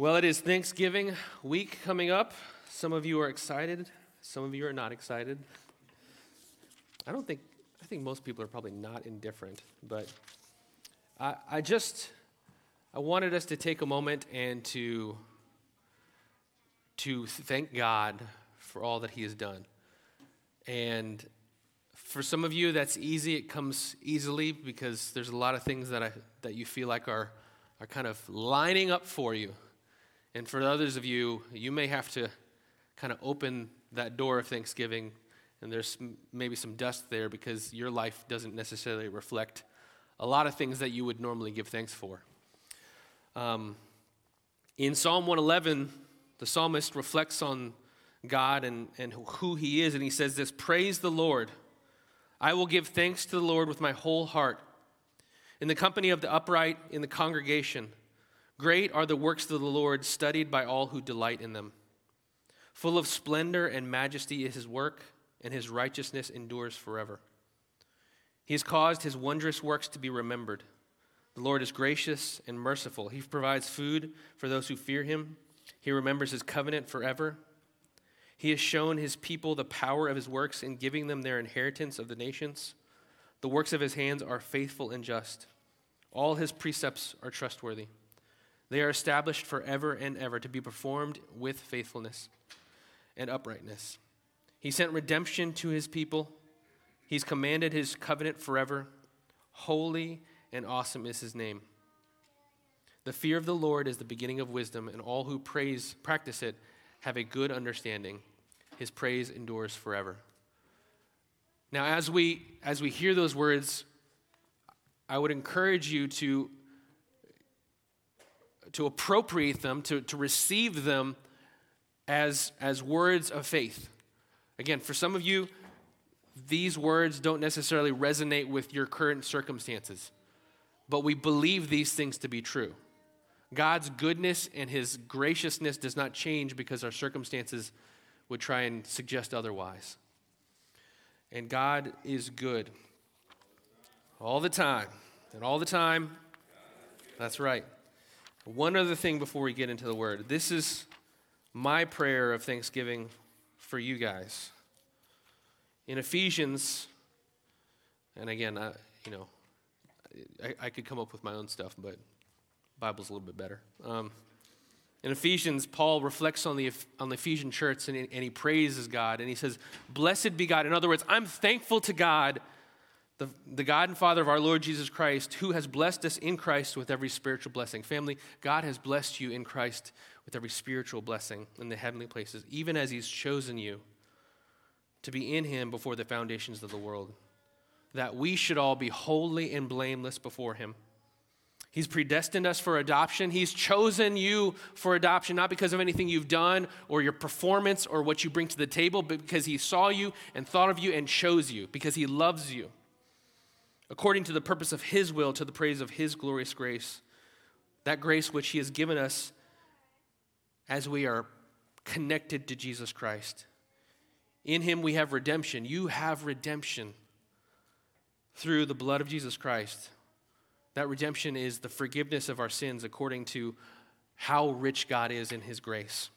Well, it is Thanksgiving week coming up. Some of you are excited, some of you are not excited. I don't think, I think most people are probably not indifferent, but I, I just, I wanted us to take a moment and to, to thank God for all that He has done. And for some of you, that's easy. It comes easily because there's a lot of things that, I, that you feel like are, are kind of lining up for you. And for others of you, you may have to kind of open that door of Thanksgiving, and there's maybe some dust there because your life doesn't necessarily reflect a lot of things that you would normally give thanks for. Um, in Psalm 111, the psalmist reflects on God and, and who he is, and he says this Praise the Lord. I will give thanks to the Lord with my whole heart. In the company of the upright in the congregation, Great are the works of the Lord, studied by all who delight in them. Full of splendor and majesty is his work, and his righteousness endures forever. He has caused his wondrous works to be remembered. The Lord is gracious and merciful. He provides food for those who fear him. He remembers his covenant forever. He has shown his people the power of his works in giving them their inheritance of the nations. The works of his hands are faithful and just. All his precepts are trustworthy. They are established forever and ever to be performed with faithfulness and uprightness. He sent redemption to his people. He's commanded his covenant forever. Holy and awesome is his name. The fear of the Lord is the beginning of wisdom, and all who praise, practice it have a good understanding. His praise endures forever. Now, as we, as we hear those words, I would encourage you to to appropriate them, to, to receive them as, as words of faith. Again, for some of you, these words don't necessarily resonate with your current circumstances, but we believe these things to be true. God's goodness and his graciousness does not change because our circumstances would try and suggest otherwise. And God is good all the time. And all the time, that's right. One other thing before we get into the word. This is my prayer of thanksgiving for you guys. In Ephesians, and again, I, you know, I, I could come up with my own stuff, but Bible's a little bit better. Um, in Ephesians, Paul reflects on the, on the Ephesian church and, and he praises God and he says, Blessed be God. In other words, I'm thankful to God the, the God and Father of our Lord Jesus Christ, who has blessed us in Christ with every spiritual blessing. Family, God has blessed you in Christ with every spiritual blessing in the heavenly places, even as He's chosen you to be in Him before the foundations of the world, that we should all be holy and blameless before Him. He's predestined us for adoption. He's chosen you for adoption, not because of anything you've done or your performance or what you bring to the table, but because He saw you and thought of you and chose you, because He loves you according to the purpose of His will, to the praise of His glorious grace. That grace which He has given us as we are connected to Jesus Christ. In Him we have redemption. You have redemption through the blood of Jesus Christ. That redemption is the forgiveness of our sins according to how rich God is in His grace,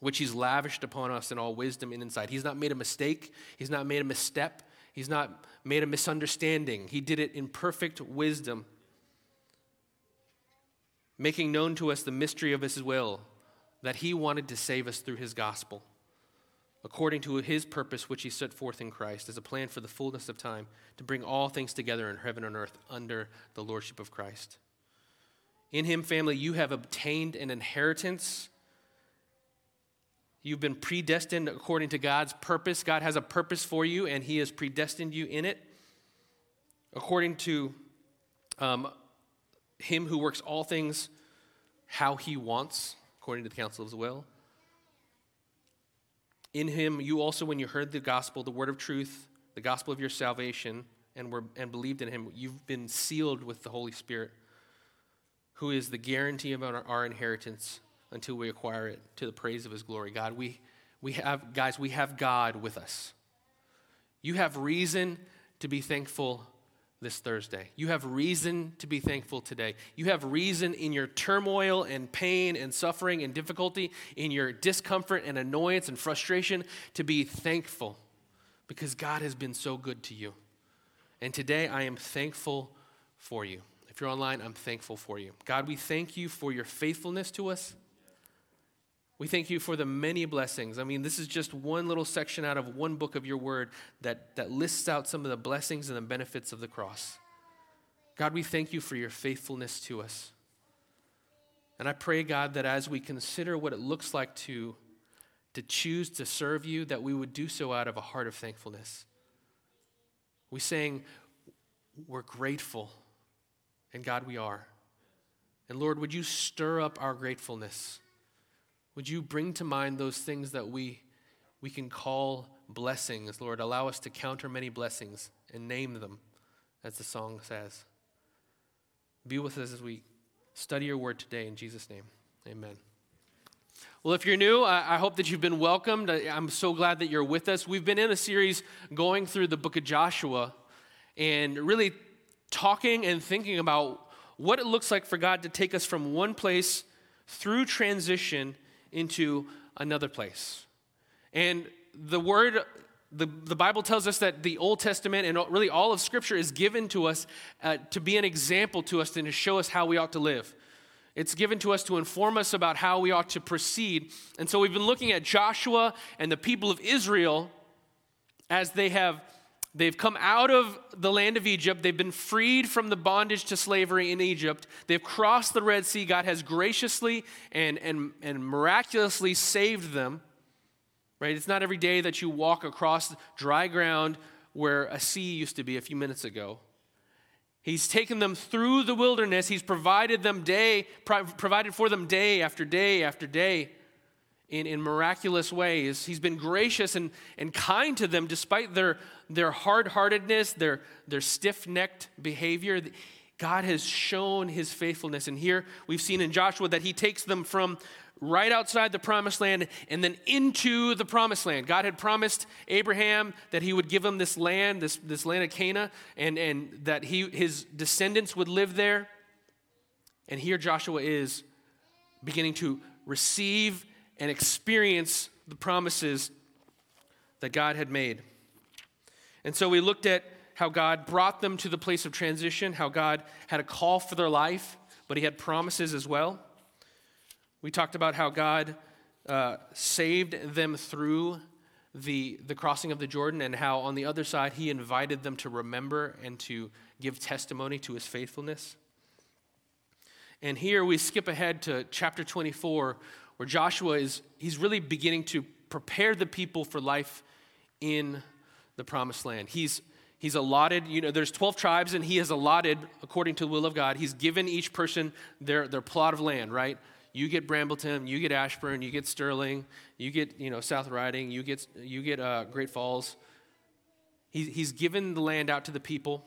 which He's lavished upon us in all wisdom and insight. He's not made a mistake, He's not made a misstep, He's not made a misunderstanding. He did it in perfect wisdom, making known to us the mystery of His will, that He wanted to save us through His gospel, according to His purpose, which He set forth in Christ, as a plan for the fullness of time, to bring all things together in heaven and earth under the lordship of Christ. In Him, family, you have obtained an inheritance You've been predestined according to God's purpose. God has a purpose for you, and He has predestined you in it according to um, Him who works all things how He wants, according to the counsel of His will. In Him, you also, when you heard the gospel, the word of truth, the gospel of your salvation, and, were, and believed in Him, you've been sealed with the Holy Spirit, who is the guarantee of our, our inheritance until we acquire it to the praise of his glory. God, we, we have, guys, we have God with us. You have reason to be thankful this Thursday. You have reason to be thankful today. You have reason in your turmoil and pain and suffering and difficulty, in your discomfort and annoyance and frustration, to be thankful because God has been so good to you. And today I am thankful for you. If you're online, I'm thankful for you. God, we thank you for your faithfulness to us. We thank you for the many blessings. I mean, this is just one little section out of one book of your word that, that lists out some of the blessings and the benefits of the cross. God, we thank you for your faithfulness to us. And I pray, God, that as we consider what it looks like to, to choose to serve you, that we would do so out of a heart of thankfulness. We saying, we're grateful. And God, we are. And Lord, would you stir up our gratefulness? Would you bring to mind those things that we, we can call blessings, Lord? Allow us to counter many blessings and name them, as the song says. Be with us as we study your word today in Jesus' name. Amen. Well, if you're new, I, hope that you've been welcomed. I'm so glad that you're with us. We've been in a series going through the book of Joshua and really talking and thinking about what it looks like for God to take us from one place through transition into another place. And the word, the, the Bible tells us that the Old Testament and really all of Scripture is given to us uh, to be an example to us and to show us how we ought to live. It's given to us to inform us about how we ought to proceed. And so we've been looking at Joshua and the people of Israel as they have They've come out of the land of Egypt. They've been freed from the bondage to slavery in Egypt. They've crossed the Red Sea. God has graciously and, and, and miraculously saved them. Right? It's not every day that you walk across dry ground where a sea used to be a few minutes ago. He's taken them through the wilderness. He's provided them day, provided for them day after day after day in, in miraculous ways. He's been gracious and, and kind to them despite their, their hard heartedness, their, their stiff necked behavior. God has shown his faithfulness. And here we've seen in Joshua that he takes them from right outside the promised land and then into the promised land. God had promised Abraham that he would give him this land, this, this land of Canaan, and, and that he, his descendants would live there. And here Joshua is beginning to receive and experience the promises that God had made. And so we looked at how God brought them to the place of transition, how God had a call for their life, but He had promises as well. We talked about how God uh, saved them through the, the crossing of the Jordan, and how on the other side He invited them to remember and to give testimony to His faithfulness. And here we skip ahead to chapter 24, where Joshua is he's really beginning to prepare the people for life in the promised land. He's he's allotted, you know, there's 12 tribes and he has allotted according to the will of God. He's given each person their their plot of land, right? You get Brambleton, you get Ashburn, you get Sterling, you get, you know, South Riding, you get you get uh, Great Falls. He, he's given the land out to the people,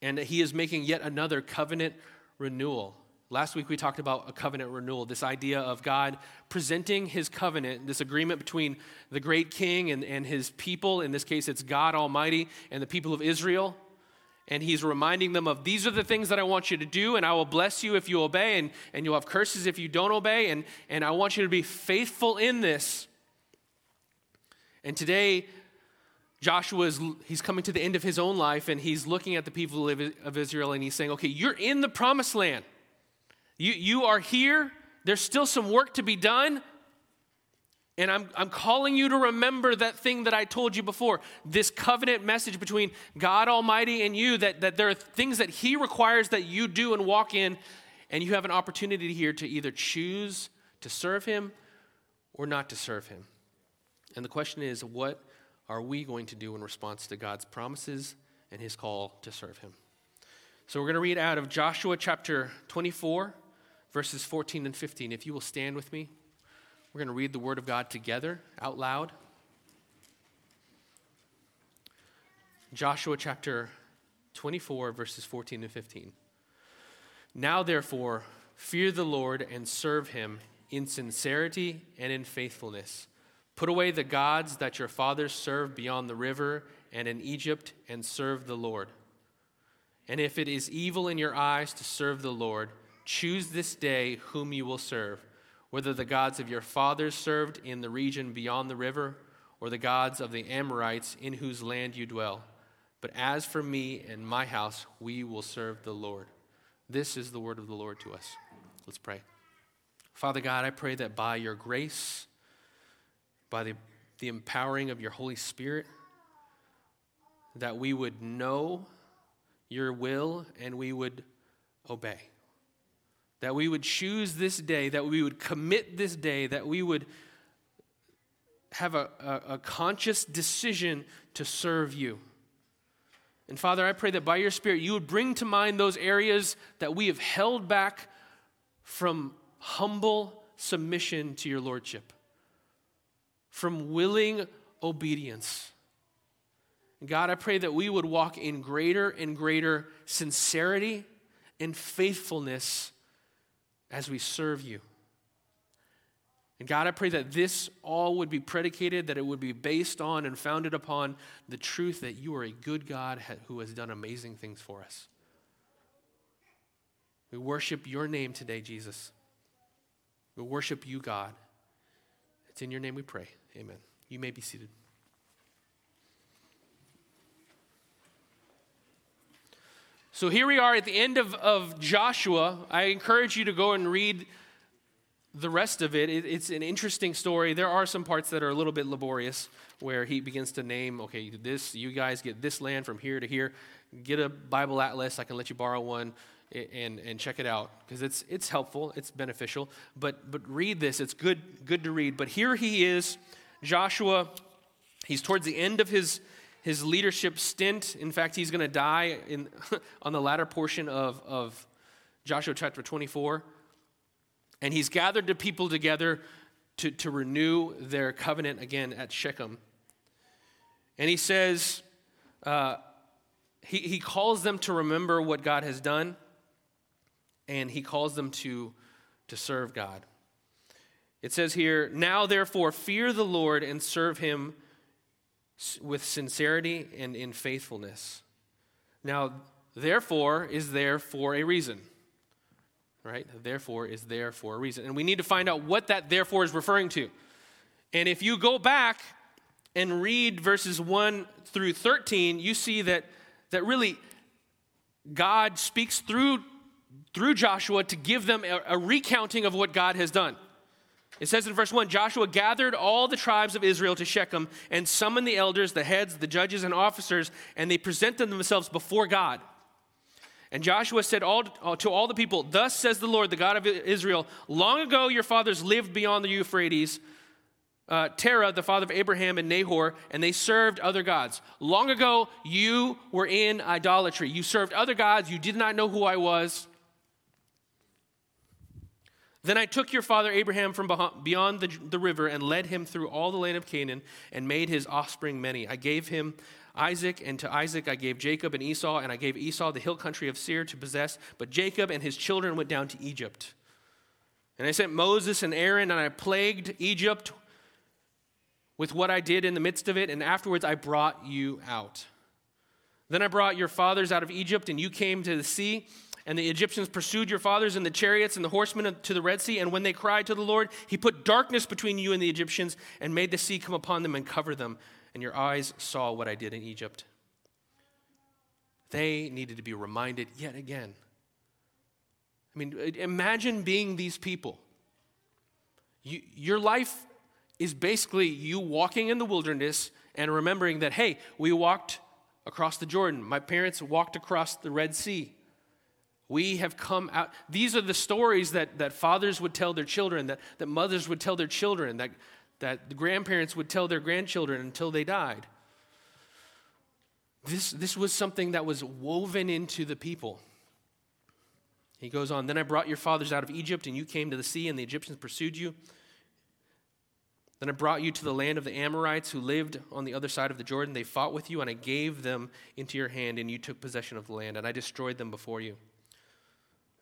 and he is making yet another covenant renewal. Last week we talked about a covenant renewal, this idea of God presenting his covenant, this agreement between the great king and, and his people. In this case, it's God Almighty and the people of Israel. And he's reminding them of these are the things that I want you to do, and I will bless you if you obey, and, and you'll have curses if you don't obey, and, and I want you to be faithful in this. And today, Joshua is he's coming to the end of his own life, and he's looking at the people of Israel, and he's saying, Okay, you're in the promised land. You, you are here. There's still some work to be done. And I'm, I'm calling you to remember that thing that I told you before this covenant message between God Almighty and you, that, that there are things that He requires that you do and walk in, and you have an opportunity here to either choose to serve Him or not to serve Him. And the question is, what are we going to do in response to God's promises and His call to serve Him? So we're going to read out of Joshua chapter 24 verses 14 and 15. If you will stand with me, we're going to read the Word of God together out loud. Joshua chapter 24, verses 14 and 15. Now, therefore, fear the Lord and serve him in sincerity and in faithfulness. Put away the gods that your fathers served beyond the river and in Egypt and serve the Lord. And if it is evil in your eyes to serve the Lord, choose this day whom you will serve, whether the gods of your fathers served in the region beyond the river, or the gods of the Amorites in whose land you dwell. But as for me and my house, we will serve the Lord. This is the word of the Lord to us. Let's pray. Father God, I pray that by your grace, by the, the empowering of your Holy Spirit, that we would know your will and we would obey. That we would choose this day, that we would commit this day, that we would have a, a, a, conscious decision to serve you. And Father, I pray that by your Spirit, you would bring to mind those areas that we have held back from humble submission to your Lordship, from willing obedience. God, I pray that we would walk in greater and greater sincerity and faithfulness as we serve you. And God, I pray that this all would be predicated, that it would be based on and founded upon the truth that you are a good God who has done amazing things for us. We worship your name today, Jesus. We worship you, God. It's in your name we pray. Amen. You may be seated. So here we are at the end of, of Joshua. I encourage you to go and read the rest of it, it, It's an interesting story. There are some parts that are a little bit laborious where he begins to name, okay, this, you guys get this land from here to here. Get a Bible atlas. I can let you borrow one and, and check it out because it's, it's helpful, it's beneficial. But, but read this, it's good, good to read. But here he is, Joshua, he's towards the end of his, his leadership stint. In fact, he's going to die in, on the latter portion of, of Joshua chapter 24. And he's gathered the people together to, to renew their covenant again at Shechem. And he says, uh, he, he calls them to remember what God has done, and he calls them to, to serve God. It says here, Now therefore fear the Lord and serve him with sincerity and in faithfulness. Now, therefore is there for a reason. Right? Therefore is there for a reason. And we need to find out what that therefore is referring to. And if you go back and read verses 1 through 13, you see that, that really God speaks through, through Joshua to give them a, a recounting of what God has done. It says in verse 1 Joshua gathered all the tribes of Israel to Shechem and summoned the elders, the heads, the judges, and officers, and they presented themselves before God. And Joshua said all, uh, to all the people, Thus says the Lord, the God of Israel, long ago your fathers lived beyond the Euphrates, uh, Terah, the father of Abraham and Nahor, and they served other gods. Long ago you were in idolatry. You served other gods. You did not know who I was. Then I took your father Abraham from beyond the, the river and led him through all the land of Canaan and made his offspring many. I gave him Isaac, and to Isaac I gave Jacob and Esau, and I gave Esau the hill country of Seir to possess. But Jacob and his children went down to Egypt. And I sent Moses and Aaron, and I plagued Egypt with what I did in the midst of it, and afterwards I brought you out. Then I brought your fathers out of Egypt, and you came to the sea. And the Egyptians pursued your fathers in the chariots and the horsemen to the Red Sea. And when they cried to the Lord, he put darkness between you and the Egyptians and made the sea come upon them and cover them. And your eyes saw what I did in Egypt. They needed to be reminded yet again. I mean, imagine being these people. You, your life is basically you walking in the wilderness and remembering that, hey, we walked across the Jordan. My parents walked across the Red Sea. We have come out. These are the stories that, that fathers would tell their children, that, that mothers would tell their children, that, that grandparents would tell their grandchildren until they died. This, this was something that was woven into the people. He goes on, Then I brought your fathers out of Egypt, and you came to the sea, and the Egyptians pursued you. Then I brought you to the land of the Amorites who lived on the other side of the Jordan. They fought with you, and I gave them into your hand, and you took possession of the land, and I destroyed them before you.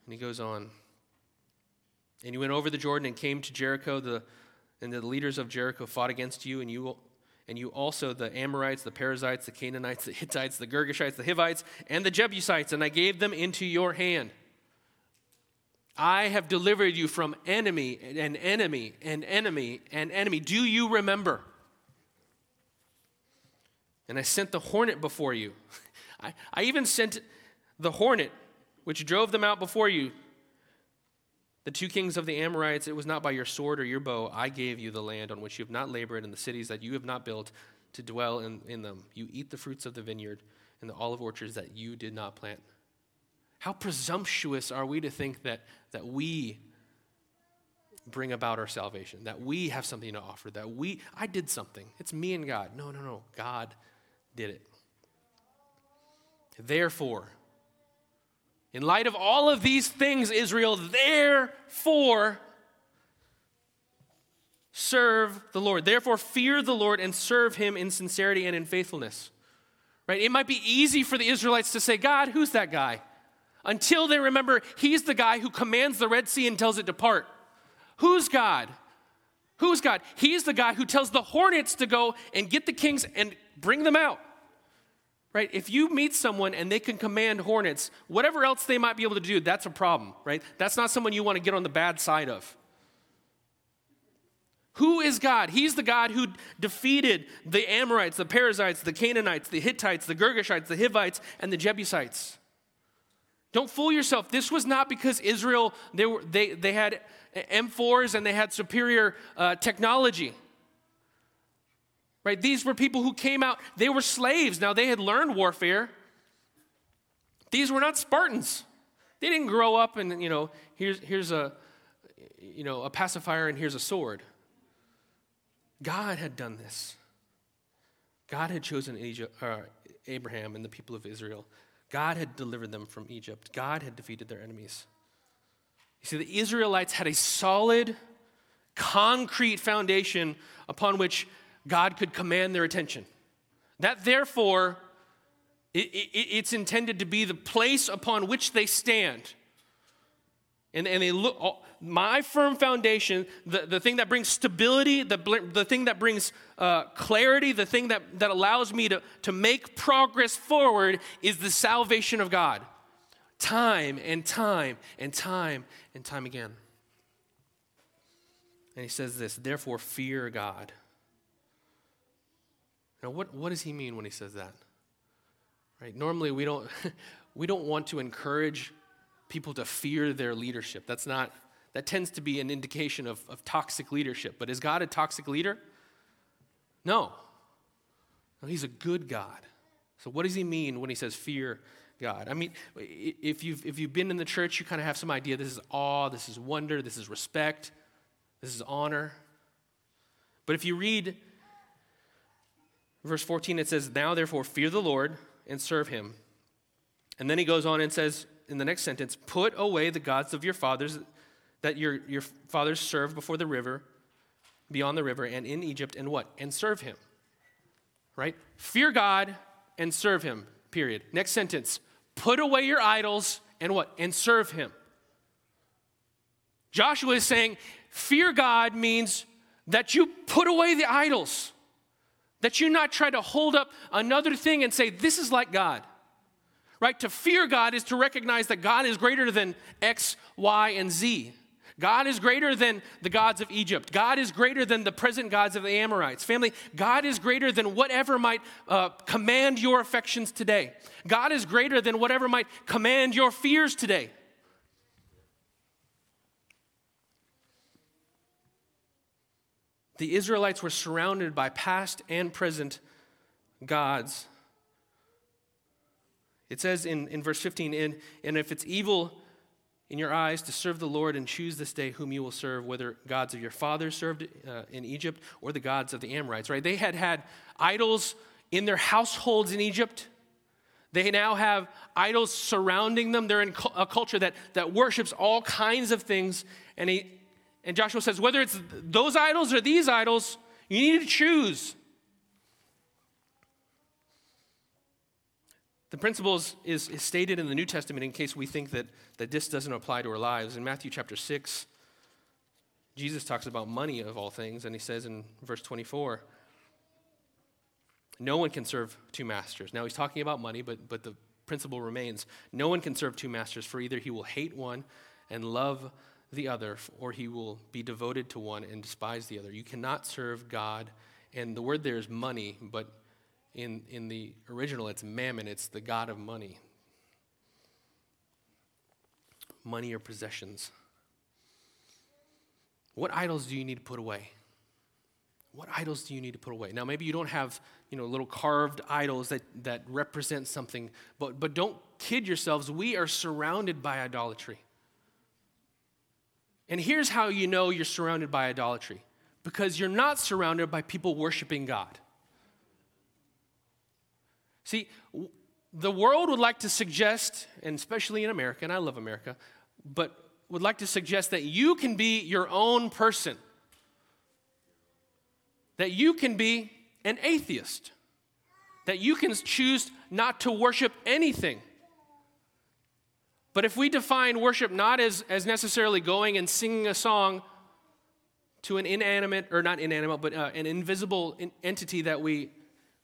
And he goes on. And you went over the Jordan and came to Jericho, the, and the leaders of Jericho fought against you, and you and you also the Amorites, the Perizzites, the Canaanites, the Hittites, the Girgashites, the Hivites, and the Jebusites, and I gave them into your hand. I have delivered you from enemy and enemy and enemy and enemy. Do you remember? And I sent the hornet before you. I, I even sent the hornet, which drove them out before you. The two kings of the Amorites, it was not by your sword or your bow. I gave you the land on which you have not labored and the cities that you have not built to dwell in, in them. You eat the fruits of the vineyard and the olive orchards that you did not plant. How presumptuous are we to think that, that we bring about our salvation, that we have something to offer, that we, I did something. It's me and God. No, no, no. God did it. Therefore, in light of all of these things, Israel, therefore, serve the Lord. Therefore, fear the Lord and serve him in sincerity and in faithfulness. Right? It might be easy for the Israelites to say, God, who's that guy? until they remember he's the guy who commands the Red Sea and tells it to part. Who's God? Who's God? He's the guy who tells the hornets to go and get the kings and bring them out. Right? If you meet someone and they can command hornets, whatever else they might be able to do, that's a problem, right? That's not someone you want to get on the bad side of. Who is God? He's the God who defeated the Amorites, the Perizzites, the Canaanites, the Hittites, the Girgashites, the Hivites, and the Jebusites. Don't fool yourself. This was not because Israel, they, were, they, they had M4s and they had superior uh, technology. Right? These were people who came out, they were slaves. Now they had learned warfare. These were not Spartans. They didn't grow up and, you know, here's, here's a, you know, a pacifier and here's a sword. God had done this. God had chosen Egypt, uh, Abraham and the people of Israel God had delivered them from Egypt, God had defeated their enemies. You see, the Israelites had a solid, concrete foundation upon which God could command their attention. That, therefore, it, it, it's intended to be the place upon which they stand. And, and they look, my firm foundation, the, the thing that brings stability, the, the thing that brings uh, clarity, the thing that, that allows me to, to make progress forward is the salvation of God. Time and time and time and time again. And he says this, therefore, fear God. Now, what, what does he mean when he says that? Right? Normally, we don't, we don't want to encourage people to fear their leadership. That's not that tends to be an indication of, of toxic leadership. But is God a toxic leader? No. no. He's a good God. So, what does he mean when he says fear God? I mean, if you've, if you've been in the church, you kind of have some idea this is awe, this is wonder, this is respect, this is honor. But if you read verse 14, it says, Now therefore fear the Lord and serve him. And then he goes on and says in the next sentence, Put away the gods of your fathers that your, your fathers served before the river, beyond the river, and in Egypt, and what? And serve him. Right? Fear God and serve him, period. Next sentence. Put away your idols and what? And serve him. Joshua is saying, fear God means that you put away the idols, that you not try to hold up another thing and say, this is like God. Right? To fear God is to recognize that God is greater than X, Y, and Z. God is greater than the gods of Egypt. God is greater than the present gods of the Amorites. Family, God is greater than whatever might uh, command your affections today. God is greater than whatever might command your fears today. The Israelites were surrounded by past and present gods. It says in, in verse 15, and, and if it's evil in your eyes to serve the Lord and choose this day whom you will serve, whether gods of your fathers served uh, in Egypt or the gods of the Amorites, right? They had had idols in their households in Egypt. They now have idols surrounding them. They're in a culture that, that worships all kinds of things. And, he, and Joshua says, whether it's those idols or these idols, you need to choose. The principle is, is, is, stated in the New Testament in case we think that, that this doesn't apply to our lives. In Matthew chapter 6, Jesus talks about money of all things, and he says in verse 24, No one can serve two masters. Now he's talking about money, but, but the principle remains no one can serve two masters, for either he will hate one and love the other, or he will be devoted to one and despise the other. You cannot serve God, and the word there is money, but in, in the original it's mammon, it's the God of money. Money or possessions. What idols do you need to put away? What idols do you need to put away? Now, maybe you don't have, you know, little carved idols that, that represent something, but, but don't kid yourselves. We are surrounded by idolatry. And here's how you know you're surrounded by idolatry because you're not surrounded by people worshiping God. See, the world would like to suggest, and especially in America, and I love America, but would like to suggest that you can be your own person, that you can be an atheist, that you can choose not to worship anything. But if we define worship not as, as necessarily going and singing a song to an inanimate, or not inanimate, but uh, an invisible in- entity that we,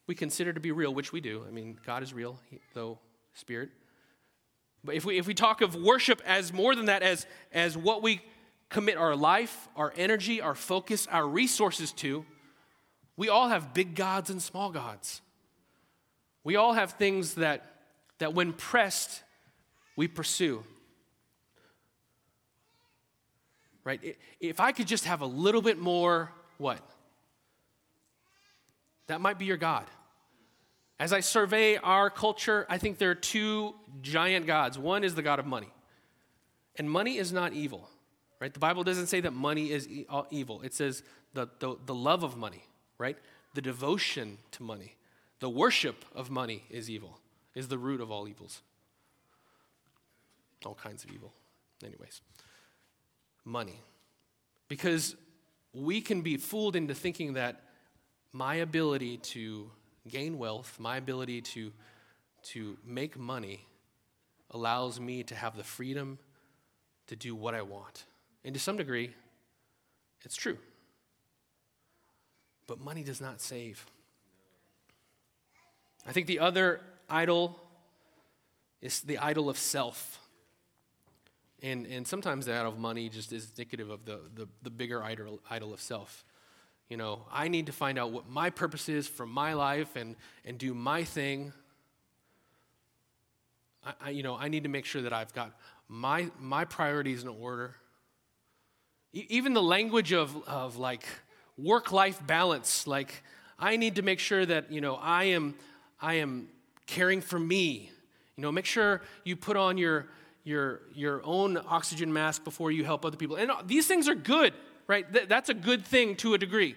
we consider to be real, which we do. I mean, God is real, though spirit. But if we, if we talk of worship as more than that, as, as what we commit our life, our energy, our focus, our resources to, we all have big gods and small gods. We all have things that, that when pressed, we pursue. Right? If I could just have a little bit more, what? That might be your God. As I survey our culture, I think there are two giant gods. One is the God of money. And money is not evil, right? The Bible doesn't say that money is evil. It says the, the, the love of money, right? The devotion to money, the worship of money is evil, is the root of all evils all kinds of evil. Anyways, money. Because we can be fooled into thinking that my ability to gain wealth, my ability to, to make money, allows me to have the freedom to do what I want. And to some degree, it's true. But money does not save. I think the other idol is the idol of self. And, and sometimes that of money just is indicative of the, the, the bigger idol, idol of self. You know, I need to find out what my purpose is for my life and, and do my thing. I, I, you know, I need to make sure that I've got my, my priorities in order. E- even the language of, of like work life balance, like I need to make sure that, you know, I am, I am caring for me. You know, make sure you put on your, your, your own oxygen mask before you help other people. And these things are good, right? Th- that's a good thing to a degree.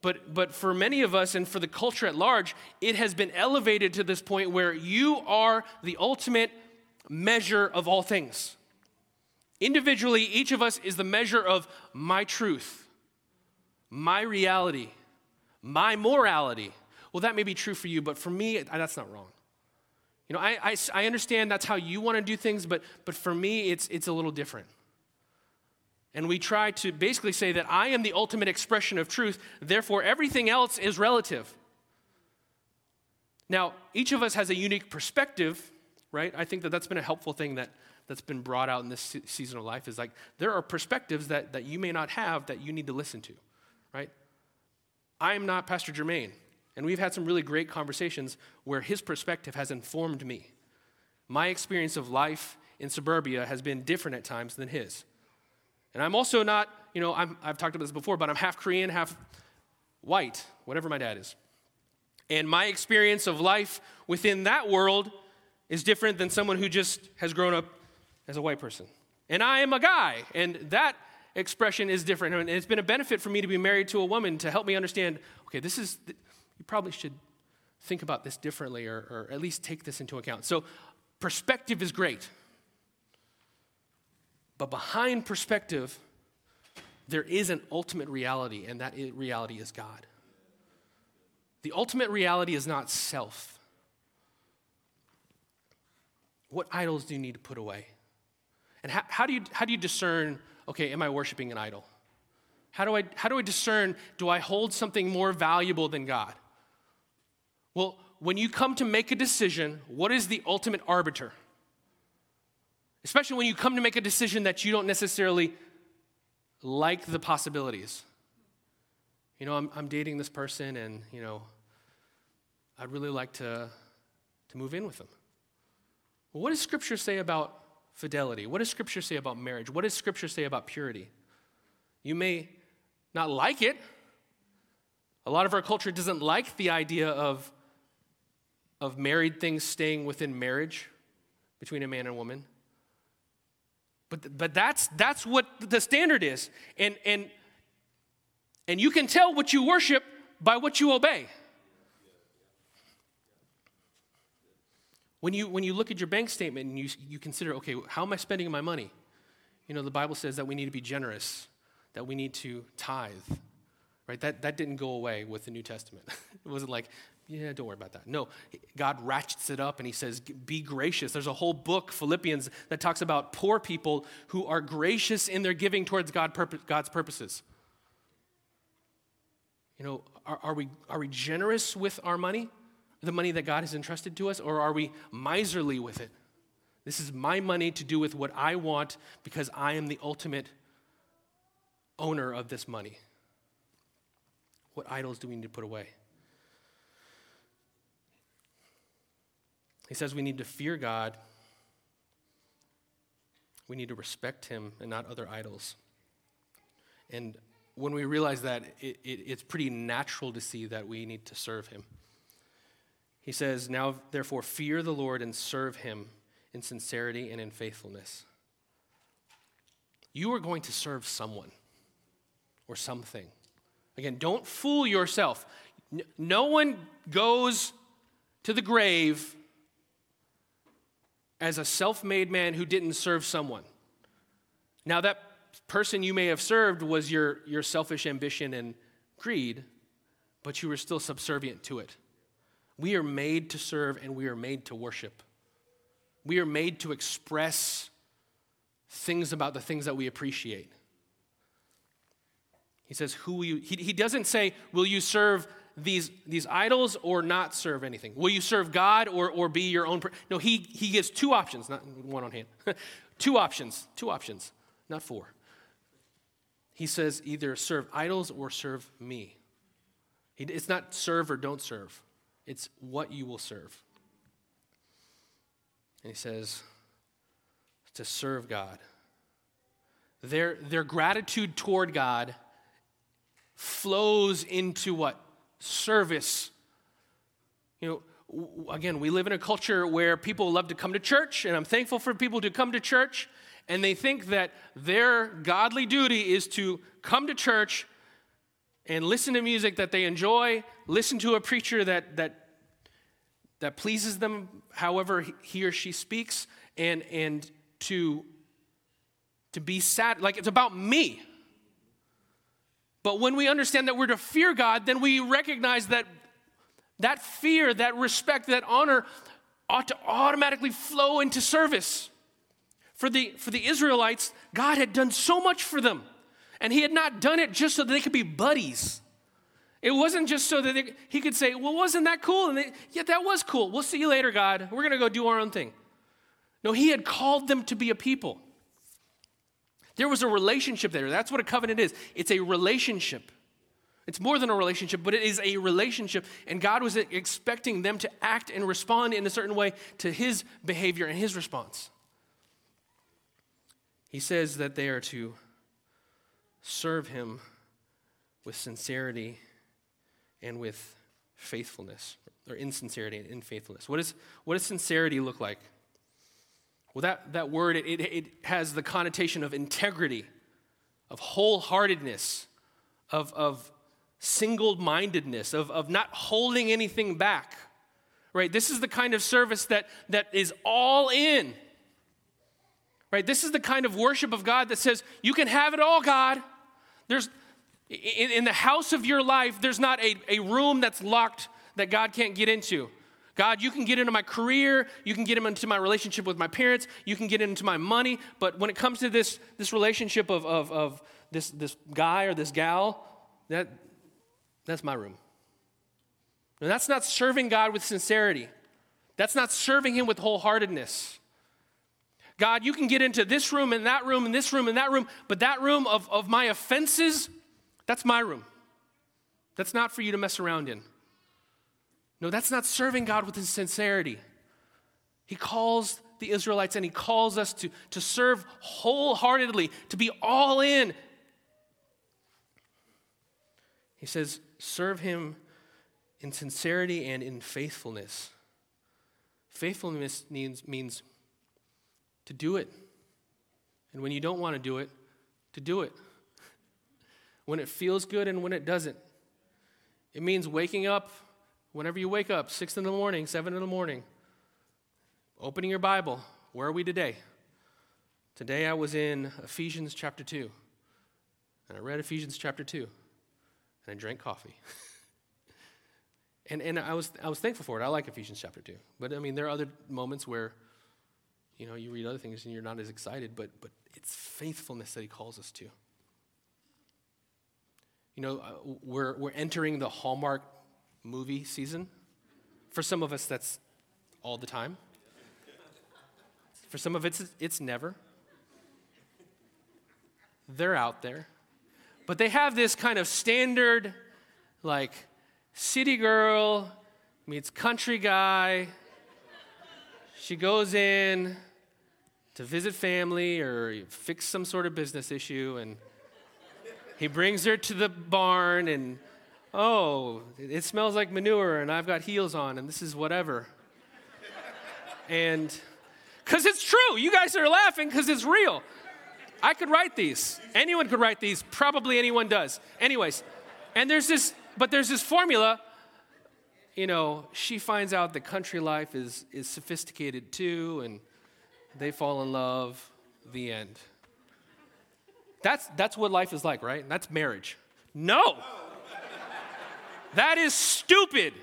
But, but for many of us and for the culture at large, it has been elevated to this point where you are the ultimate measure of all things. Individually, each of us is the measure of my truth, my reality, my morality. Well, that may be true for you, but for me, that's not wrong. You know, I, I, I understand that's how you want to do things, but, but for me, it's, it's a little different. And we try to basically say that I am the ultimate expression of truth, therefore, everything else is relative. Now, each of us has a unique perspective, right? I think that that's been a helpful thing that, that's been brought out in this season of life is like there are perspectives that, that you may not have that you need to listen to, right? I am not Pastor Jermaine. And we've had some really great conversations where his perspective has informed me. My experience of life in suburbia has been different at times than his. And I'm also not, you know, i have talked about this before, but I'm half Korean, half white, whatever my dad is. And my experience of life within that world is different than someone who just has grown up as a white person. And I am a guy, and that expression is different. And it's been a benefit for me to be married to a woman to help me understand okay, this is, you probably should think about this differently or, or at least take this into account. So, perspective is great. But behind perspective, there is an ultimate reality, and that reality is God. The ultimate reality is not self. What idols do you need to put away? And how, how, do, you, how do you discern, okay, am I worshiping an idol? How do, I, how do I discern, do I hold something more valuable than God? Well, when you come to make a decision, what is the ultimate arbiter? Especially when you come to make a decision that you don't necessarily like the possibilities. You know, I'm, I'm dating this person and, you know, I'd really like to, to move in with them. Well, what does Scripture say about fidelity? What does Scripture say about marriage? What does Scripture say about purity? You may not like it. A lot of our culture doesn't like the idea of, of married things staying within marriage between a man and a woman. But, but that's, that's what the standard is. And, and, and you can tell what you worship by what you obey. When you, when you look at your bank statement and you, you consider, okay, how am I spending my money? You know, the Bible says that we need to be generous, that we need to tithe, right? That, that didn't go away with the New Testament. it wasn't like, yeah, don't worry about that. No, God ratchets it up and he says, be gracious. There's a whole book, Philippians, that talks about poor people who are gracious in their giving towards God, God's purposes. You know, are, are, we, are we generous with our money, the money that God has entrusted to us, or are we miserly with it? This is my money to do with what I want because I am the ultimate owner of this money. What idols do we need to put away? He says we need to fear God. We need to respect Him and not other idols. And when we realize that, it, it, it's pretty natural to see that we need to serve Him. He says, Now therefore, fear the Lord and serve Him in sincerity and in faithfulness. You are going to serve someone or something. Again, don't fool yourself. No one goes to the grave as a self made man who didn't serve someone. Now, that person you may have served was your, your selfish ambition and greed, but you were still subservient to it. We are made to serve and we are made to worship. We are made to express things about the things that we appreciate. He says, Who will you? He, he doesn't say, Will you serve these, these idols or not serve anything? Will you serve God or, or be your own? Per- no, he, he gives two options, not one on hand. two options, two options, not four. He says either serve idols or serve me. It's not serve or don't serve, it's what you will serve. And he says to serve God. Their, their gratitude toward God flows into what? Service. You know, again, we live in a culture where people love to come to church, and I'm thankful for people to come to church, and they think that their godly duty is to come to church and listen to music that they enjoy, listen to a preacher that, that, that pleases them however he or she speaks, and, and to, to be sad. Like it's about me. But when we understand that we're to fear God, then we recognize that that fear, that respect, that honor ought to automatically flow into service. For the, for the Israelites, God had done so much for them. And He had not done it just so that they could be buddies. It wasn't just so that they, He could say, Well, wasn't that cool? And they, yeah, that was cool. We'll see you later, God. We're going to go do our own thing. No, He had called them to be a people. There was a relationship there. That's what a covenant is it's a relationship. It's more than a relationship, but it is a relationship. And God was expecting them to act and respond in a certain way to his behavior and his response. He says that they are to serve him with sincerity and with faithfulness, or insincerity and faithfulness. What, is, what does sincerity look like? Well, that, that word, it, it has the connotation of integrity, of wholeheartedness, of, of single mindedness, of, of not holding anything back. Right? This is the kind of service that, that is all in. Right? This is the kind of worship of God that says, You can have it all, God. There's in, in the house of your life, there's not a, a room that's locked that God can't get into. God, you can get into my career, you can get into my relationship with my parents, you can get into my money, but when it comes to this, this relationship of, of, of this, this guy or this gal, that, that's my room. And that's not serving God with sincerity. That's not serving Him with wholeheartedness. God, you can get into this room and that room and this room and that room, but that room of, of my offenses, that's my room. That's not for you to mess around in. No, that's not serving God with his sincerity. He calls the Israelites and he calls us to, to serve wholeheartedly, to be all in. He says, serve him in sincerity and in faithfulness. Faithfulness means, means to do it. And when you don't want to do it, to do it. When it feels good and when it doesn't. It means waking up whenever you wake up, 6 in the morning, 7 in the morning, opening your Bible. Where are we today? Today I was in Ephesians chapter 2. And I read Ephesians chapter 2. And I drank coffee. and and I, was, I was thankful for it. I like Ephesians chapter 2. But I mean, there are other moments where, you know, you read other things and you're not as excited, but, but it's faithfulness that he calls us to. You know, uh, we're, we're entering the Hallmark movie season. For some of us, that's all the time. For some of it's, it's never. They're out there. But they have this kind of standard, like, city girl meets country guy. She goes in to visit family or fix some sort of business issue, and he brings her to the barn and oh, it smells like manure and I've got heels on and this is whatever. and because it's true, you guys are laughing because it's real. I could write these. Anyone could write these. Probably anyone does. Anyways, and there's this, but there's this formula. You know, she finds out that country life is, is sophisticated too, and they fall in love. The end. That's, that's what life is like, right? That's marriage. No! That is stupid.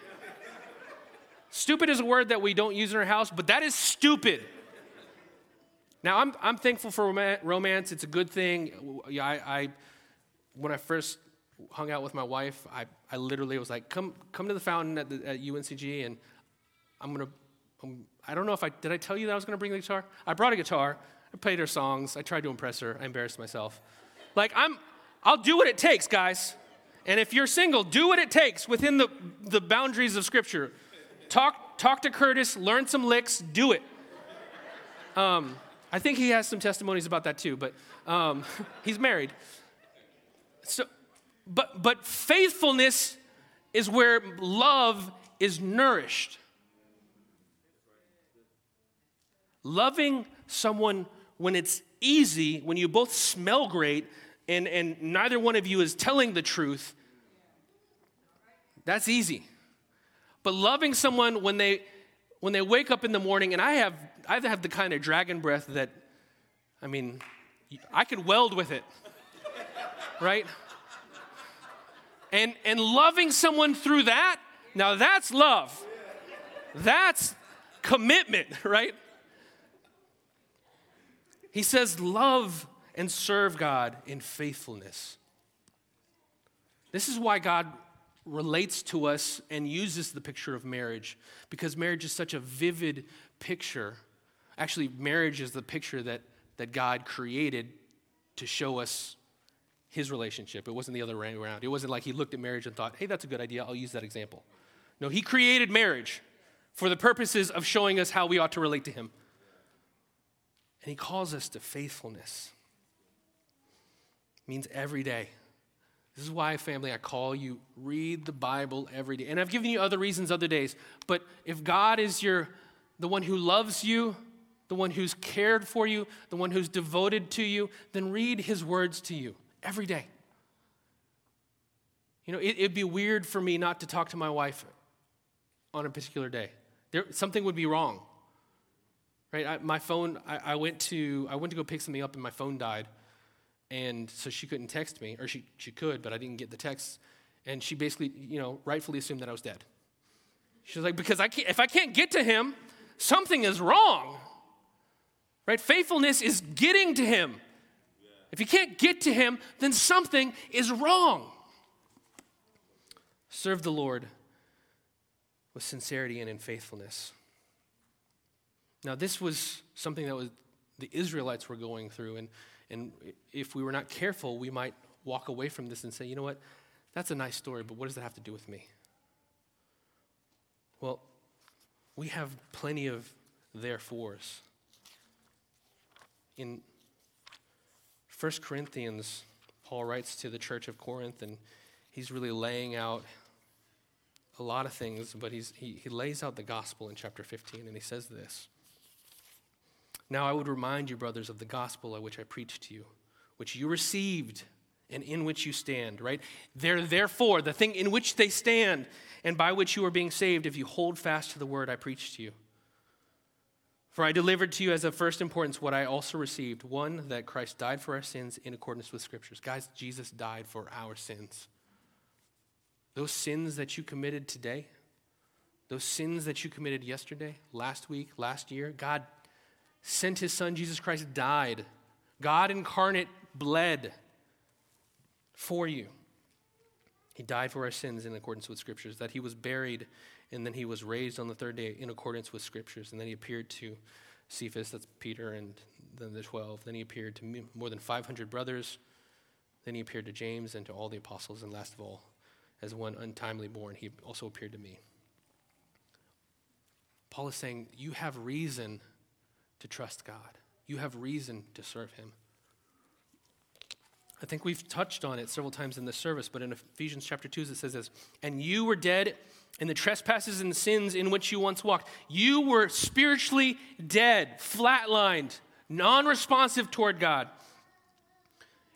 Stupid is a word that we don't use in our house, but that is stupid. Now, I'm, I'm thankful for romance. It's a good thing. Yeah, I, I, when I first hung out with my wife, I, I literally was like, come, come to the fountain at, the, at UNCG, and I'm going to, I don't know if I, did I tell you that I was going to bring the guitar? I brought a guitar. I played her songs. I tried to impress her. I embarrassed myself. Like, I'm, I'll do what it takes, guys. And if you're single, do what it takes within the, the boundaries of Scripture. Talk, talk to Curtis, learn some licks, do it. Um, I think he has some testimonies about that too, but um, he's married. So, but, but faithfulness is where love is nourished. Loving someone when it's easy, when you both smell great, and, and neither one of you is telling the truth, that's easy. But loving someone when they when they wake up in the morning, and I have I have the kind of dragon breath that, I mean, I could weld with it, right? And and loving someone through that, now that's love. That's commitment, right? He says, love and serve God in faithfulness. This is why God relates to us and uses the picture of marriage, because marriage is such a vivid picture. Actually, marriage is the picture that, that God created to show us his relationship. It wasn't the other way around. It wasn't like he looked at marriage and thought, hey, that's a good idea, I'll use that example. No, he created marriage for the purposes of showing us how we ought to relate to him. And he calls us to faithfulness means every day. This is why, family, I call you read the Bible every day. And I've given you other reasons other days, but if God is your the one who loves you, the one who's cared for you, the one who's devoted to you, then read his words to you every day. You know, it, would be weird for me not to talk to my wife on a particular day. There, something would be wrong. Right? I, my phone, I, I, went to, I went to go pick something up and my phone died and so she couldn't text me, or she, she could, but I didn't get the text. And she basically, you know, rightfully assumed that I was dead. She was like, because I can't, if I can't get to him, something is wrong. Right? Faithfulness is getting to him. If you can't get to him, then something is wrong. Serve the Lord with sincerity and in faithfulness. Now, this was something that was, the Israelites were going through, and, and if we were not careful, we might walk away from this and say, you know what, that's a nice story, but what does that have to do with me? Well, we have plenty of therefores. In 1 Corinthians, Paul writes to the church of Corinth, and he's really laying out a lot of things, but he's, he, he lays out the gospel in chapter 15, and he says this Now I would remind you, brothers, of the gospel which I preached to you, which you received and in which you stand, right? They're therefore the thing in which they stand and by which you are being saved if you hold fast to the word I preached to you. For I delivered to you as of first importance what I also received one, that Christ died for our sins in accordance with Scriptures. Guys, Jesus died for our sins. Those sins that you committed today, those sins that you committed yesterday, last week, last year, God sent his son, Jesus Christ died. God incarnate bled for you. He died for our sins in accordance with scriptures, that he was buried and then he was raised on the third day in accordance with scriptures. And then he appeared to Cephas, that's Peter, and then the 12. Then he appeared to more than 500 brothers. Then he appeared to James and to all the apostles. And last of all, as one untimely born, he also appeared to me. Paul is saying, You have reason to trust God, you have reason to serve him. I think we've touched on it several times in this service, but in Ephesians chapter 2, it says this And you were dead in the trespasses and sins in which you once walked. You were spiritually dead, flatlined, non responsive toward God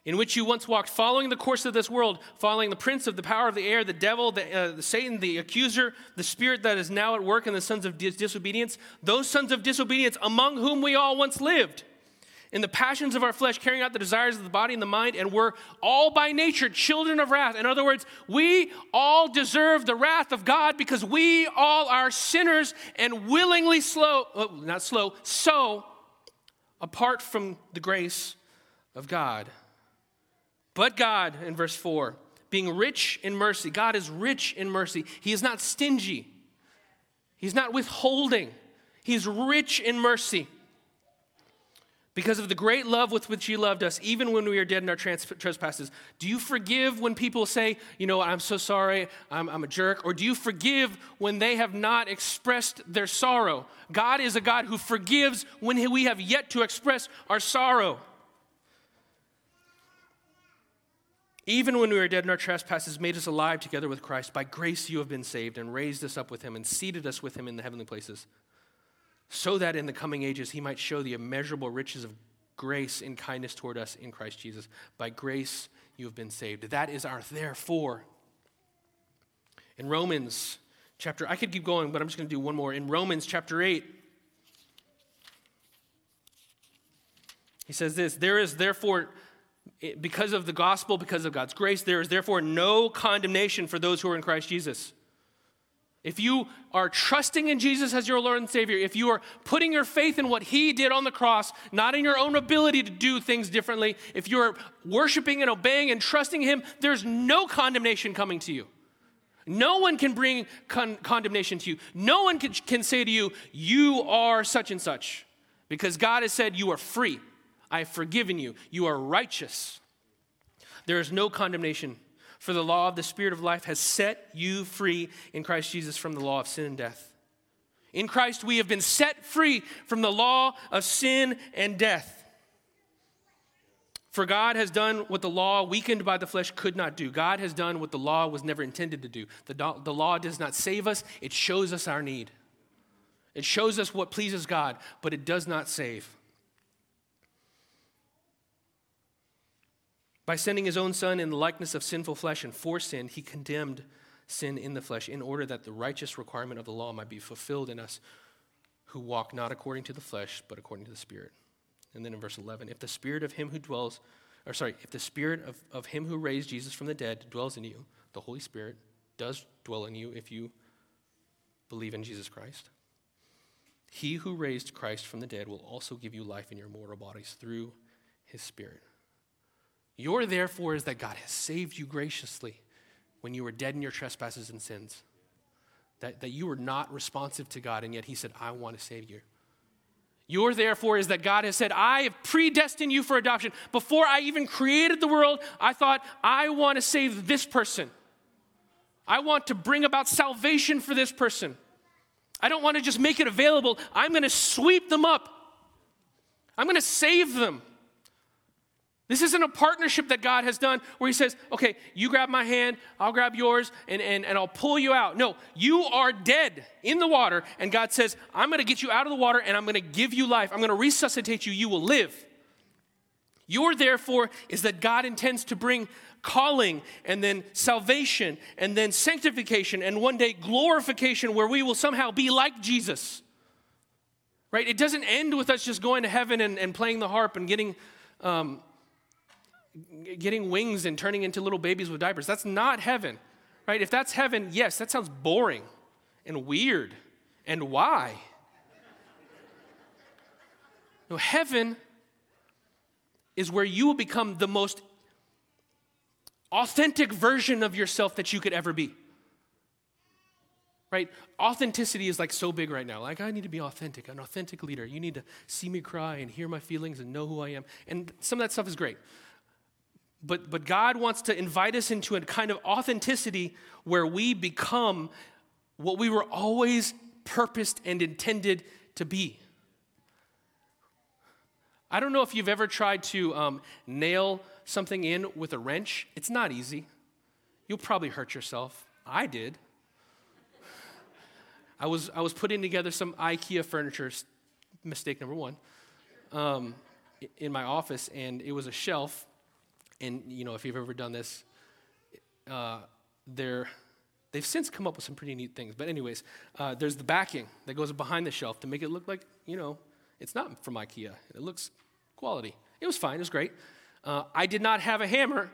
in which you once walked, following the course of this world, following the prince of the power of the air, the devil, the, uh, the Satan, the accuser, the spirit that is now at work in the sons of dis- disobedience, those sons of disobedience among whom we all once lived, in the passions of our flesh, carrying out the desires of the body and the mind, and were all by nature children of wrath. In other words, we all deserve the wrath of God because we all are sinners and willingly slow, oh, not slow, so apart from the grace of God. But God, in verse 4, being rich in mercy, God is rich in mercy. He is not stingy, He's not withholding, He's rich in mercy. Because of the great love with which He loved us, even when we are dead in our trans- trespasses. Do you forgive when people say, you know, I'm so sorry, I'm, I'm a jerk? Or do you forgive when they have not expressed their sorrow? God is a God who forgives when we have yet to express our sorrow. Even when we were dead in our trespasses, made us alive together with Christ. By grace you have been saved, and raised us up with him, and seated us with him in the heavenly places, so that in the coming ages he might show the immeasurable riches of grace and kindness toward us in Christ Jesus. By grace you have been saved. That is our therefore. In Romans chapter, I could keep going, but I'm just going to do one more. In Romans chapter 8, he says this There is therefore because of the gospel, because of God's grace, there is therefore no condemnation for those who are in Christ Jesus. If you are trusting in Jesus as your Lord and Savior, if you are putting your faith in what He did on the cross, not in your own ability to do things differently, if you're worshiping and obeying and trusting Him, there's no condemnation coming to you. No one can bring con- condemnation to you. No one can, can say to you, You are such and such, because God has said you are free. I have forgiven you. You are righteous. There is no condemnation, for the law of the Spirit of life has set you free in Christ Jesus from the law of sin and death. In Christ, we have been set free from the law of sin and death. For God has done what the law, weakened by the flesh, could not do. God has done what the law was never intended to do. The, the law does not save us, it shows us our need. It shows us what pleases God, but it does not save. By sending his own son in the likeness of sinful flesh and for sin, he condemned sin in the flesh in order that the righteous requirement of the law might be fulfilled in us who walk not according to the flesh, but according to the Spirit. And then in verse 11, if the Spirit of him who dwells, or sorry, if the Spirit of, of him who raised Jesus from the dead dwells in you, the Holy Spirit does dwell in you if you believe in Jesus Christ. He who raised Christ from the dead will also give you life in your mortal bodies through his Spirit. Your therefore is that God has saved you graciously when you were dead in your trespasses and sins. that, that you were not responsive to God, and yet He said, I want to save you. Your therefore is that God has said, I have predestined you for adoption. Before I even created the world, I thought, I want to save this person. I want to bring about salvation for this person. I don't want to just make it available. I'm going to sweep them up. I'm going to save them. This isn't a partnership that God has done where He says, okay, you grab my hand, I'll grab yours, and, and, and I'll pull you out. No, you are dead in the water, and God says, I'm going to get you out of the water and I'm going to give you life. I'm going to resuscitate you. You will live. Your therefore is that God intends to bring calling and then salvation and then sanctification and one day glorification where we will somehow be like Jesus. Right? It doesn't end with us just going to heaven and, and playing the harp and getting. Um, getting wings and turning into little babies with diapers. That's not heaven, right? If that's heaven, yes, that sounds boring and weird. And why? No, heaven is where you will become the most authentic version of yourself that you could ever be. Right? Authenticity is like so big right now. Like, I need to be authentic, an authentic leader. You need to see me cry and hear my feelings and know who I am. And some of that stuff is great. But, but God wants to invite us into a kind of authenticity where we become what we were always purposed and intended to be. I don't know if you've ever tried to um, nail something in with a wrench. It's not easy. You'll probably hurt yourself. I did. I was, I was putting together some IKEA furniture, mistake number one, um, in my office, and it was a shelf and you know, if you've ever done this, uh, they're they've since come up with some pretty neat things. But anyways, uh, there's the backing that goes behind the shelf to make it look like you know it's not from IKEA. It looks quality. It was fine. It was great. Uh, I did not have a hammer,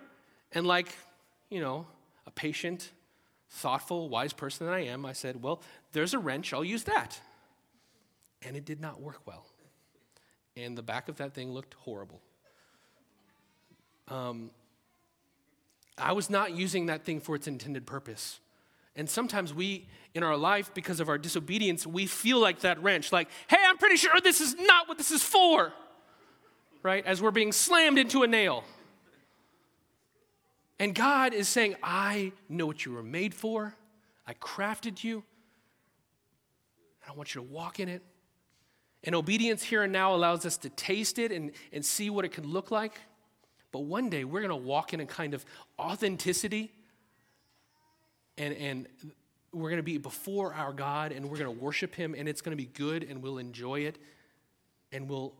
and like you know, a patient, thoughtful, wise person that I am, I said, "Well, there's a wrench. I'll use that." And it did not work well. And the back of that thing looked horrible um, I was not using that thing for its intended purpose. And sometimes we, in our life, because of our disobedience, we feel like that wrench, like, hey, I'm pretty sure this is not what this is for, right? As we're being slammed into a nail. And God is saying, I know what you were made for, I crafted you, And I want you to walk in it. And obedience here and now allows us to taste it and, and see what it can look like. But one day we're going to walk in a kind of authenticity and, and we're going to be before our God and we're going to worship Him and it's going to be good and we'll enjoy it and we'll,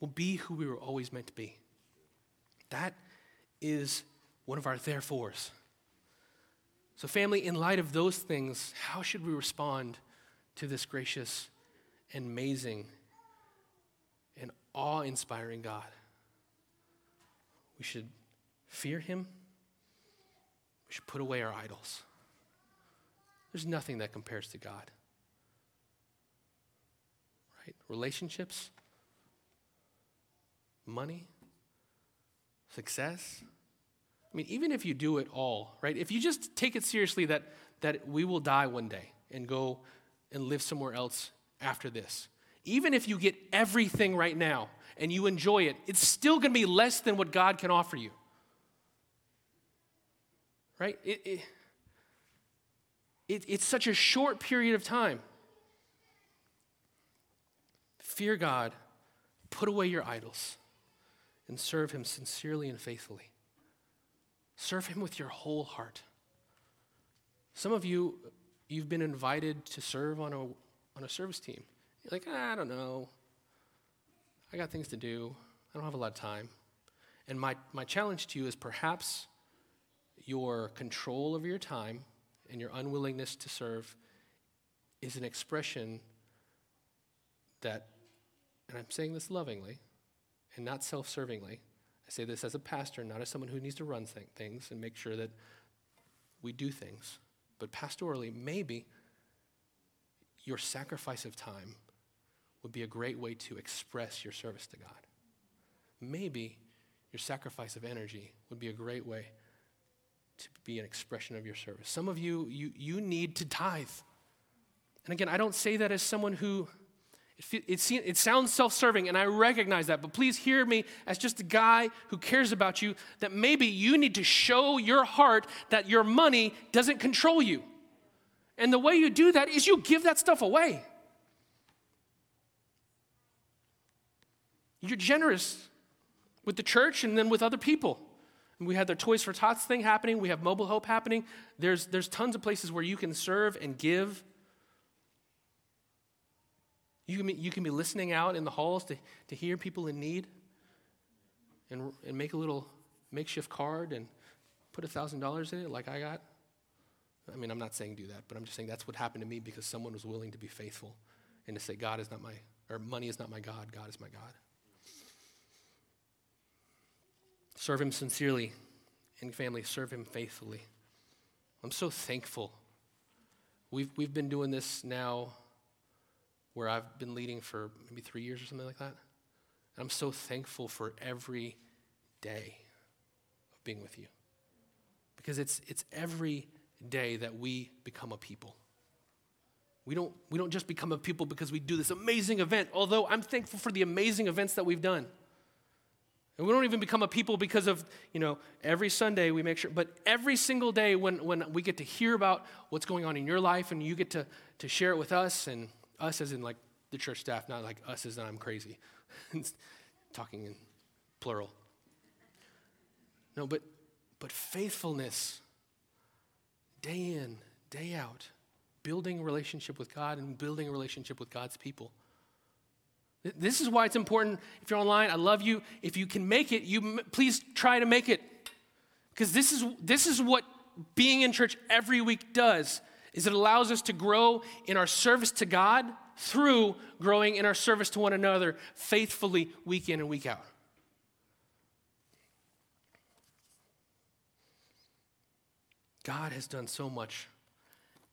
we'll be who we were always meant to be. That is one of our therefores. So, family, in light of those things, how should we respond to this gracious and amazing and awe inspiring God? We should fear him. We should put away our idols. There's nothing that compares to God. Right? Relationships, money, success. I mean, even if you do it all, right? If you just take it seriously that, that we will die one day and go and live somewhere else after this, even if you get everything right now, and you enjoy it, it's still going to be less than what God can offer you. Right? It, it, it, it's such a short period of time. Fear God, put away your idols, and serve Him sincerely and faithfully. Serve Him with your whole heart. Some of you, you've been invited to serve on a, on a service team. You're like, ah, I don't know. I got things to do. I don't have a lot of time. And my, my challenge to you is perhaps your control over your time and your unwillingness to serve is an expression that, and I'm saying this lovingly and not self servingly, I say this as a pastor, not as someone who needs to run th- things and make sure that we do things. But pastorally, maybe your sacrifice of time would be a great way to express your service to God. Maybe your sacrifice of energy would be a great way to be an expression of your service. Some of you, you, you need to tithe. And again, I don't say that as someone who, it, it, it sounds self serving, and I recognize that, but please hear me as just a guy who cares about you that maybe you need to show your heart that your money doesn't control you. And the way you do that is you give that stuff away. You're generous with the church and then with other people. We had the Toys for Tots thing happening. We have Mobile Hope happening. There's, there's tons of places where you can serve and give. You can be, you can be listening out in the halls to, to hear people in need and, and make a little makeshift card and put $1,000 in it like I got. I mean, I'm not saying do that, but I'm just saying that's what happened to me because someone was willing to be faithful and to say, God is not my, or money is not my God, God is my God. Serve Him sincerely. And family, serve Him faithfully. I'm so thankful. We've, we've been doing this now where I've been leading for maybe three years or something like that. And I'm so thankful for every day of being with you. Because it's, it's every day that we become a people. We don't, we don't just become a people because we do this amazing event, although I'm thankful for the amazing events that we've done. And we don't even become a people because of, you know, every Sunday we make sure, but every single day when, when we get to hear about what's going on in your life and you get to, to share it with us, and us as in like the church staff, not like us as in I'm crazy, talking in plural. No, but, but faithfulness, day in, day out, building relationship with God and building a relationship with God's people. This is why it's important. If you're online, I love you. If you can make it, you please try to make it. Because this is, this is what being in church every week does is it allows us to grow in our service to God through growing in our service to one another faithfully week in and week out. God has done so much.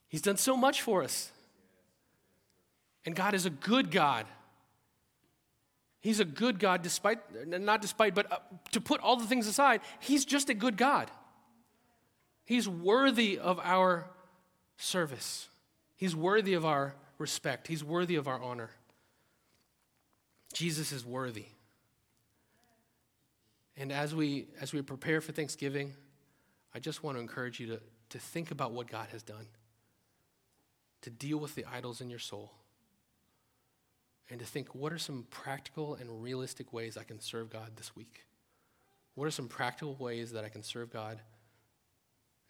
He's done so much for us. And God is a good God. He's a good God, despite, not despite, but uh, to put all the things aside, He's just a good God. He's worthy of our service, He's worthy of our respect, He's worthy of our honor. Jesus is worthy. And as we, as we prepare for Thanksgiving, I just want to encourage you to, to think about what God has done, to deal with the idols in your soul and to think what are some practical and realistic ways I can serve God this week? What are some practical ways that I can serve God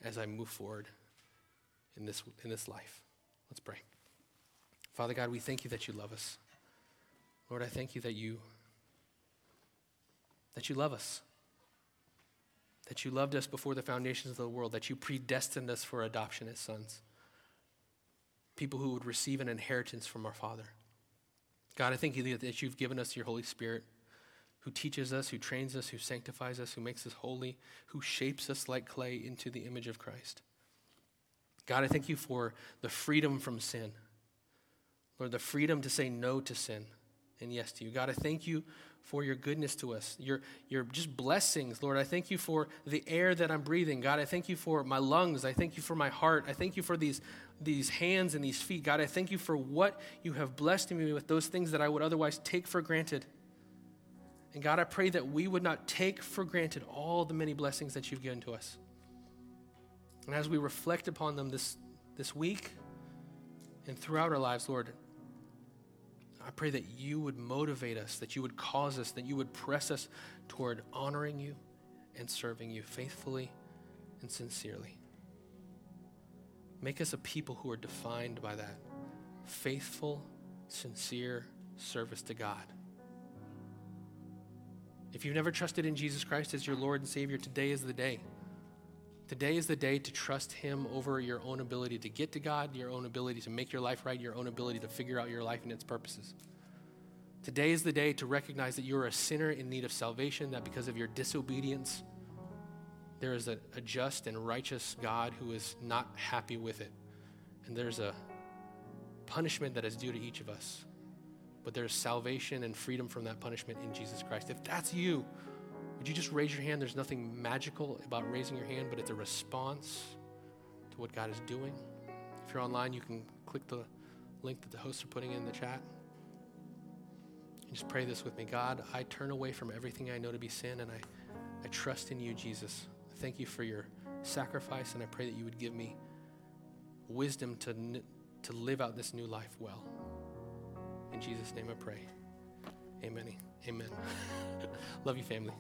as I move forward in this, in this life? Let's pray. Father God, we thank you that you love us. Lord, I thank you that you that you love us. That you loved us before the foundations of the world, that you predestined us for adoption as sons. People who would receive an inheritance from our Father. God, I thank you that you've given us your Holy Spirit who teaches us, who trains us, who sanctifies us, who makes us holy, who shapes us like clay into the image of Christ. God, I thank you for the freedom from sin. Lord, the freedom to say no to sin and yes to you. God, I thank you for your goodness to us, your, your just blessings. Lord, I thank you for the air that I'm breathing. God, I thank you for my lungs. I thank you for my heart. I thank you for these, these hands and these feet. God, I thank you for what you have blessed me with, those things that I would otherwise take for granted. And God, I pray that we would not take for granted all the many blessings that you've given to us. And as we reflect upon them this, this week and throughout our lives, Lord, I pray that you would motivate us, that you would cause us, that you would press us toward honoring you and serving you faithfully and sincerely. Make us a people who are defined by that faithful, sincere service to God. If you've never trusted in Jesus Christ as your Lord and Savior, today is the day. Today is the day to trust Him over your own ability to get to God, your own ability to make your life right, your own ability to figure out your life and its purposes. Today is the day to recognize that you're a sinner in need of salvation, that because of your disobedience, there is a, a just and righteous God who is not happy with it. And there's a punishment that is due to each of us. But there's salvation and freedom from that punishment in Jesus Christ. If that's you, would you just raise your hand? There's nothing magical about raising your hand, but it's a response to what God is doing. If you're online, you can click the link that the hosts are putting in the chat. And just pray this with me God, I turn away from everything I know to be sin and I, I trust in you, Jesus. Thank you for your sacrifice, and I pray that you would give me wisdom to, to live out this new life well. In Jesus' name I pray. Amen. Amen. Love you, family.